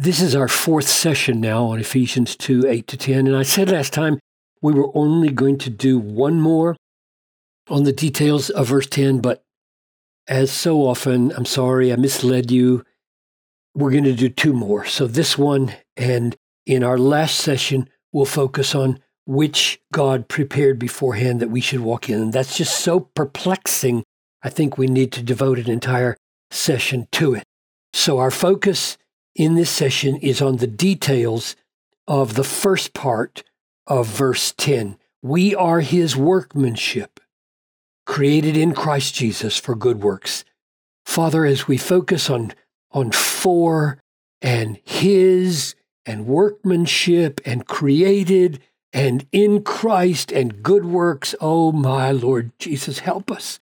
This is our fourth session now on Ephesians 2 8 to 10. And I said last time we were only going to do one more on the details of verse 10, but as so often, I'm sorry, I misled you. We're going to do two more. So this one, and in our last session, we'll focus on which God prepared beforehand that we should walk in. And that's just so perplexing. I think we need to devote an entire session to it. So our focus in this session is on the details of the first part of verse 10. We are his workmanship created in Christ Jesus for good works. Father, as we focus on, on for and his and workmanship and created and in Christ and good works, oh my Lord Jesus, help us.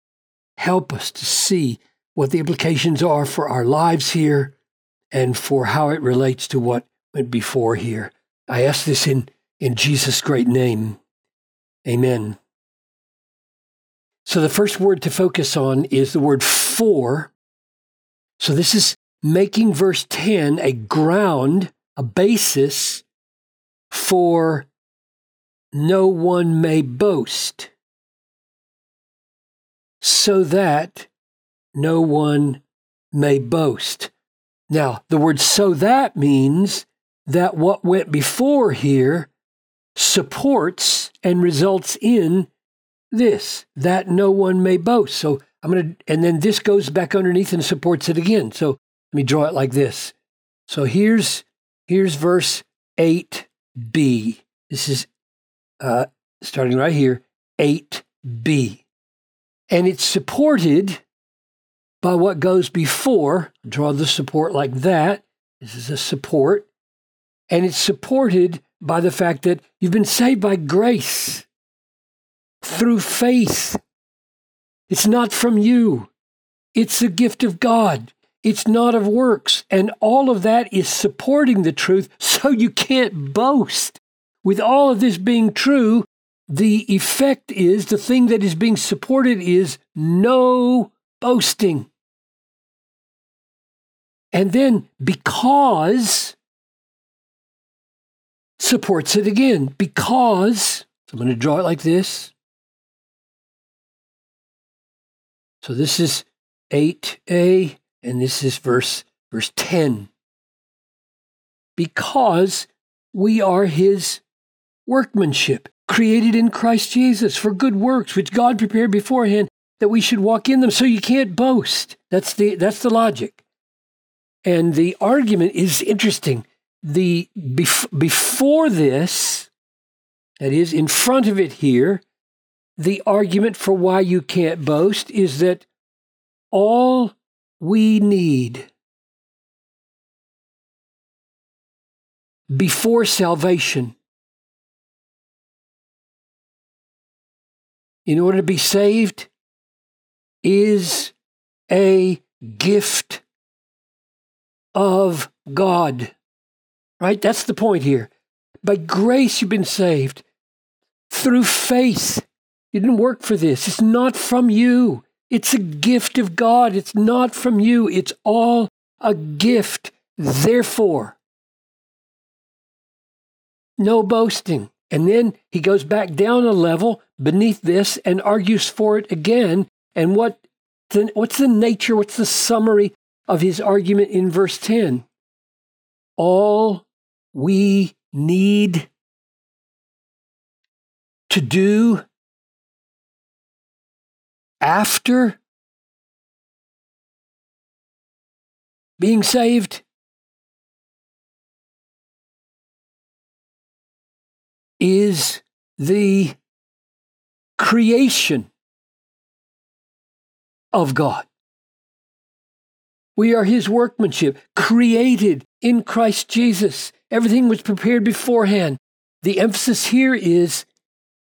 Help us to see what the implications are for our lives here and for how it relates to what went before here. I ask this in, in Jesus' great name. Amen. So the first word to focus on is the word for. So this is making verse 10 a ground, a basis for no one may boast, so that no one may boast. Now, the word so that means that what went before here supports and results in this, that no one may boast. So I'm going to, and then this goes back underneath and supports it again. So let me draw it like this. So here's, here's verse 8b. This is uh, starting right here, 8b. And it's supported by what goes before. Draw the support like that. This is a support. And it's supported by the fact that you've been saved by grace through faith. It's not from you, it's a gift of God. It's not of works. And all of that is supporting the truth, so you can't boast. With all of this being true, the effect is the thing that is being supported is no boasting. And then because supports it again, because, so I'm going to draw it like this. So this is 8a, and this is verse, verse 10. Because we are his workmanship, created in Christ Jesus for good works, which God prepared beforehand that we should walk in them. So you can't boast. That's the, that's the logic. And the argument is interesting. The bef- before this, that is in front of it here, the argument for why you can't boast is that all we need before salvation in order to be saved is a gift of God. Right? That's the point here. By grace, you've been saved through faith. You didn't work for this. It's not from you. It's a gift of God. It's not from you. It's all a gift. Therefore, no boasting. And then he goes back down a level beneath this and argues for it again. And what the, what's the nature, what's the summary of his argument in verse 10? All we need to do after being saved is the creation of God. We are his workmanship, created in Christ Jesus. Everything was prepared beforehand. The emphasis here is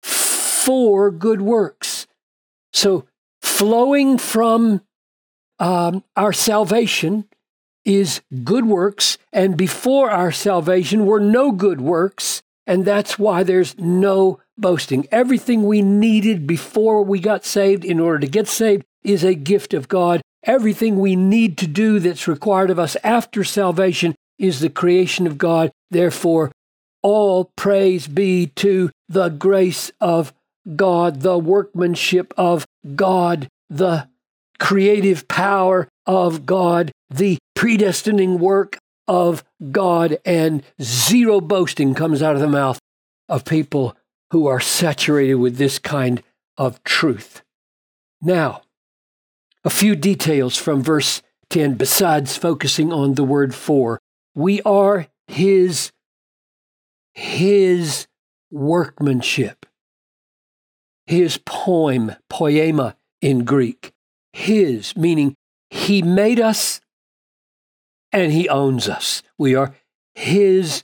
for good works. So flowing from um, our salvation is good works, and before our salvation were no good works, and that's why there's no boasting. Everything we needed before we got saved in order to get saved is a gift of God. Everything we need to do that's required of us after salvation is the creation of God. Therefore, all praise be to the grace of God, the workmanship of God, the creative power of God, the predestining work of God, and zero boasting comes out of the mouth of people who are saturated with this kind of truth. Now, a few details from verse 10 besides focusing on the word for. We are his his workmanship. His poem, poiema in Greek. His, meaning he made us and he owns us. We are his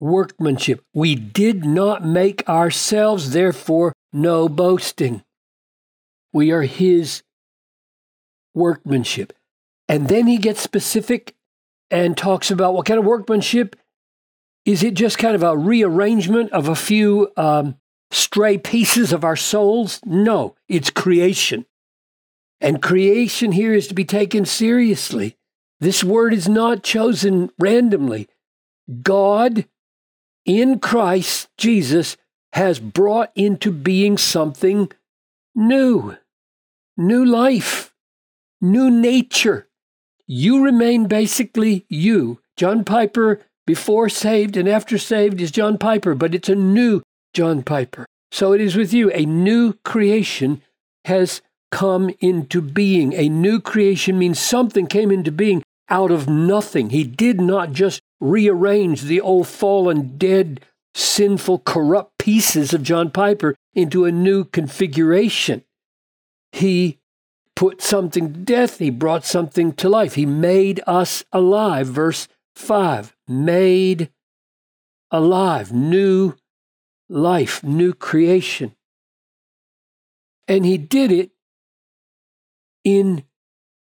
workmanship. We did not make ourselves, therefore, no boasting. We are his workmanship. And then he gets specific and talks about what kind of workmanship. Is it just kind of a rearrangement of a few um, stray pieces of our souls? No, it's creation. And creation here is to be taken seriously. This word is not chosen randomly. God in Christ Jesus has brought into being something new, new life, new nature. You remain basically you. John Piper, before saved and after saved, is John Piper, but it's a new John Piper. So it is with you. A new creation has come into being. A new creation means something came into being out of nothing. He did not just rearrange the old fallen, dead, sinful, corrupt pieces of John Piper into a new configuration. He put something to death, he brought something to life. He made us alive. Verse 5 made alive, new life, new creation. And he did it in,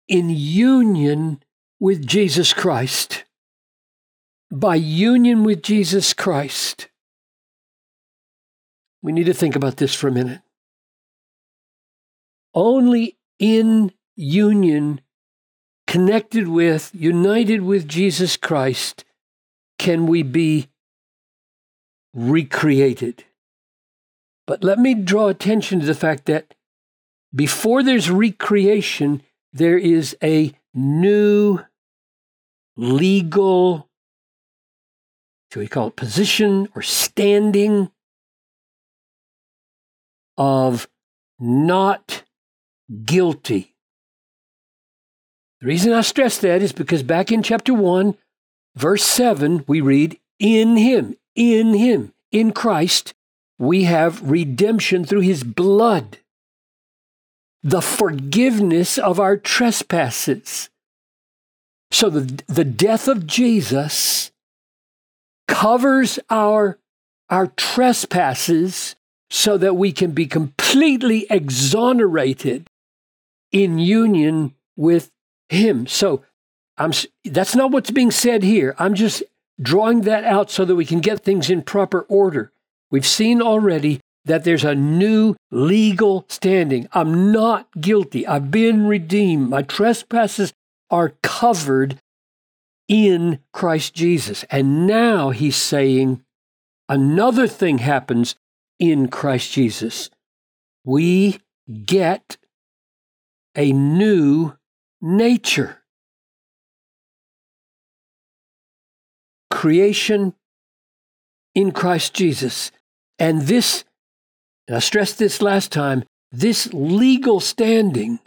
in union with Jesus Christ. By union with Jesus Christ. We need to think about this for a minute. Only in union, connected with, united with Jesus Christ, can we be recreated. But let me draw attention to the fact that before there's recreation, there is a new legal, should we call it position or standing of not guilty. The reason I stress that is because back in chapter 1, verse 7, we read, In him, in him, in Christ, we have redemption through his blood, the forgiveness of our trespasses. So the, the death of Jesus covers our, our trespasses so that we can be completely exonerated in union with him. So I'm that's not what's being said here. I'm just drawing that out so that we can get things in proper order. We've seen already that there's a new legal standing. I'm not guilty. I've been redeemed. My trespasses are covered in Christ Jesus. And now he's saying another thing happens in Christ Jesus. We get a new nature. Creation in Christ Jesus. And this, and I stressed this last time, this legal standing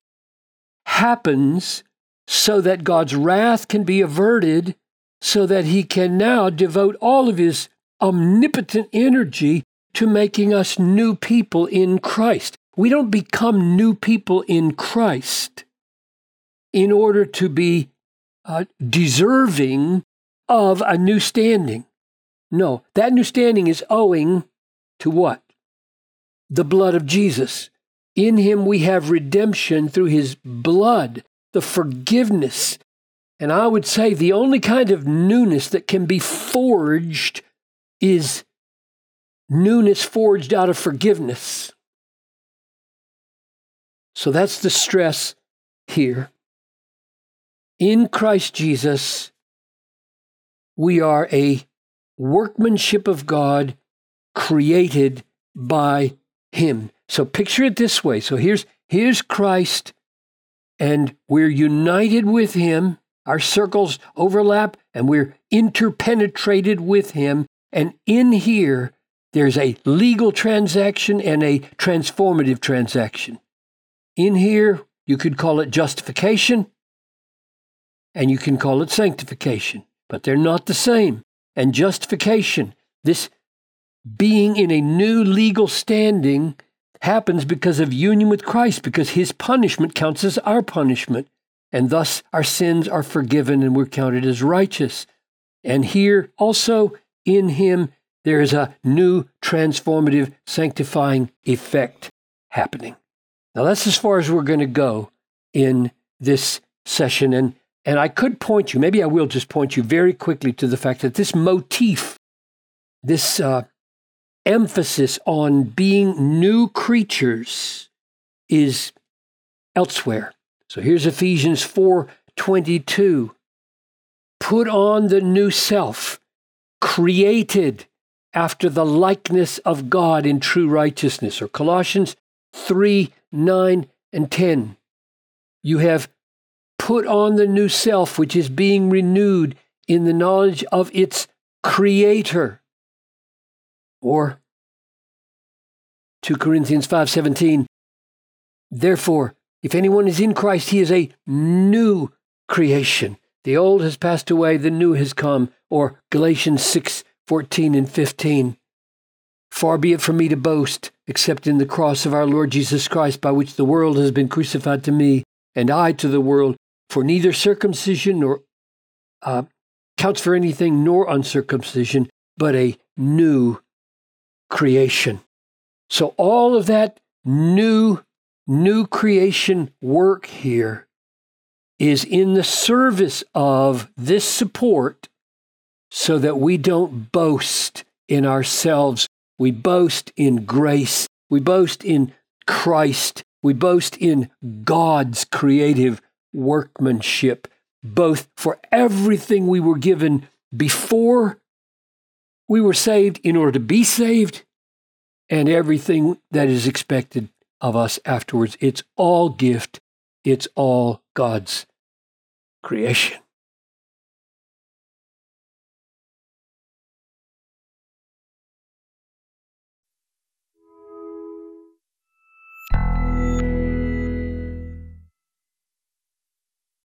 happens so that God's wrath can be averted, so that he can now devote all of his omnipotent energy to making us new people in Christ. We don't become new people in Christ in order to be uh, deserving of a new standing. No, that new standing is owing to what? The blood of Jesus. In him we have redemption through his blood, the forgiveness. And I would say the only kind of newness that can be forged is newness forged out of forgiveness. So that's the stress here. In Christ Jesus, we are a workmanship of God created by him. So picture it this way. So here's here's Christ and we're united with him. Our circles overlap and we're interpenetrated with him and in here there's a legal transaction and a transformative transaction. In here you could call it justification and you can call it sanctification, but they're not the same. And justification, this being in a new legal standing, happens because of union with Christ, because his punishment counts as our punishment, and thus our sins are forgiven and we're counted as righteous. And here also in him, there is a new transformative, sanctifying effect happening. Now, that's as far as we're going to go in this session. And, and I could point you, maybe I will just point you very quickly to the fact that this motif, this uh, emphasis on being new creatures, is elsewhere. So here's Ephesians 4:22. Put on the new self, created after the likeness of God in true righteousness. Or Colossians 3 9 and 10. You have put on the new self, which is being renewed in the knowledge of its creator. Or 2 Corinthians 5:17 Therefore if anyone is in Christ he is a new creation the old has passed away the new has come or Galatians 6:14 and 15 Far be it from me to boast except in the cross of our Lord Jesus Christ by which the world has been crucified to me and I to the world for neither circumcision nor uh, counts for anything nor uncircumcision but a new creation so all of that new, new creation work here is in the service of this support so that we don't boast in ourselves. We boast in grace. We boast in Christ. We boast in God's creative workmanship, both for everything we were given before we were saved in order to be saved and everything that is expected of us afterwards. It's all gift, it's all God's creation.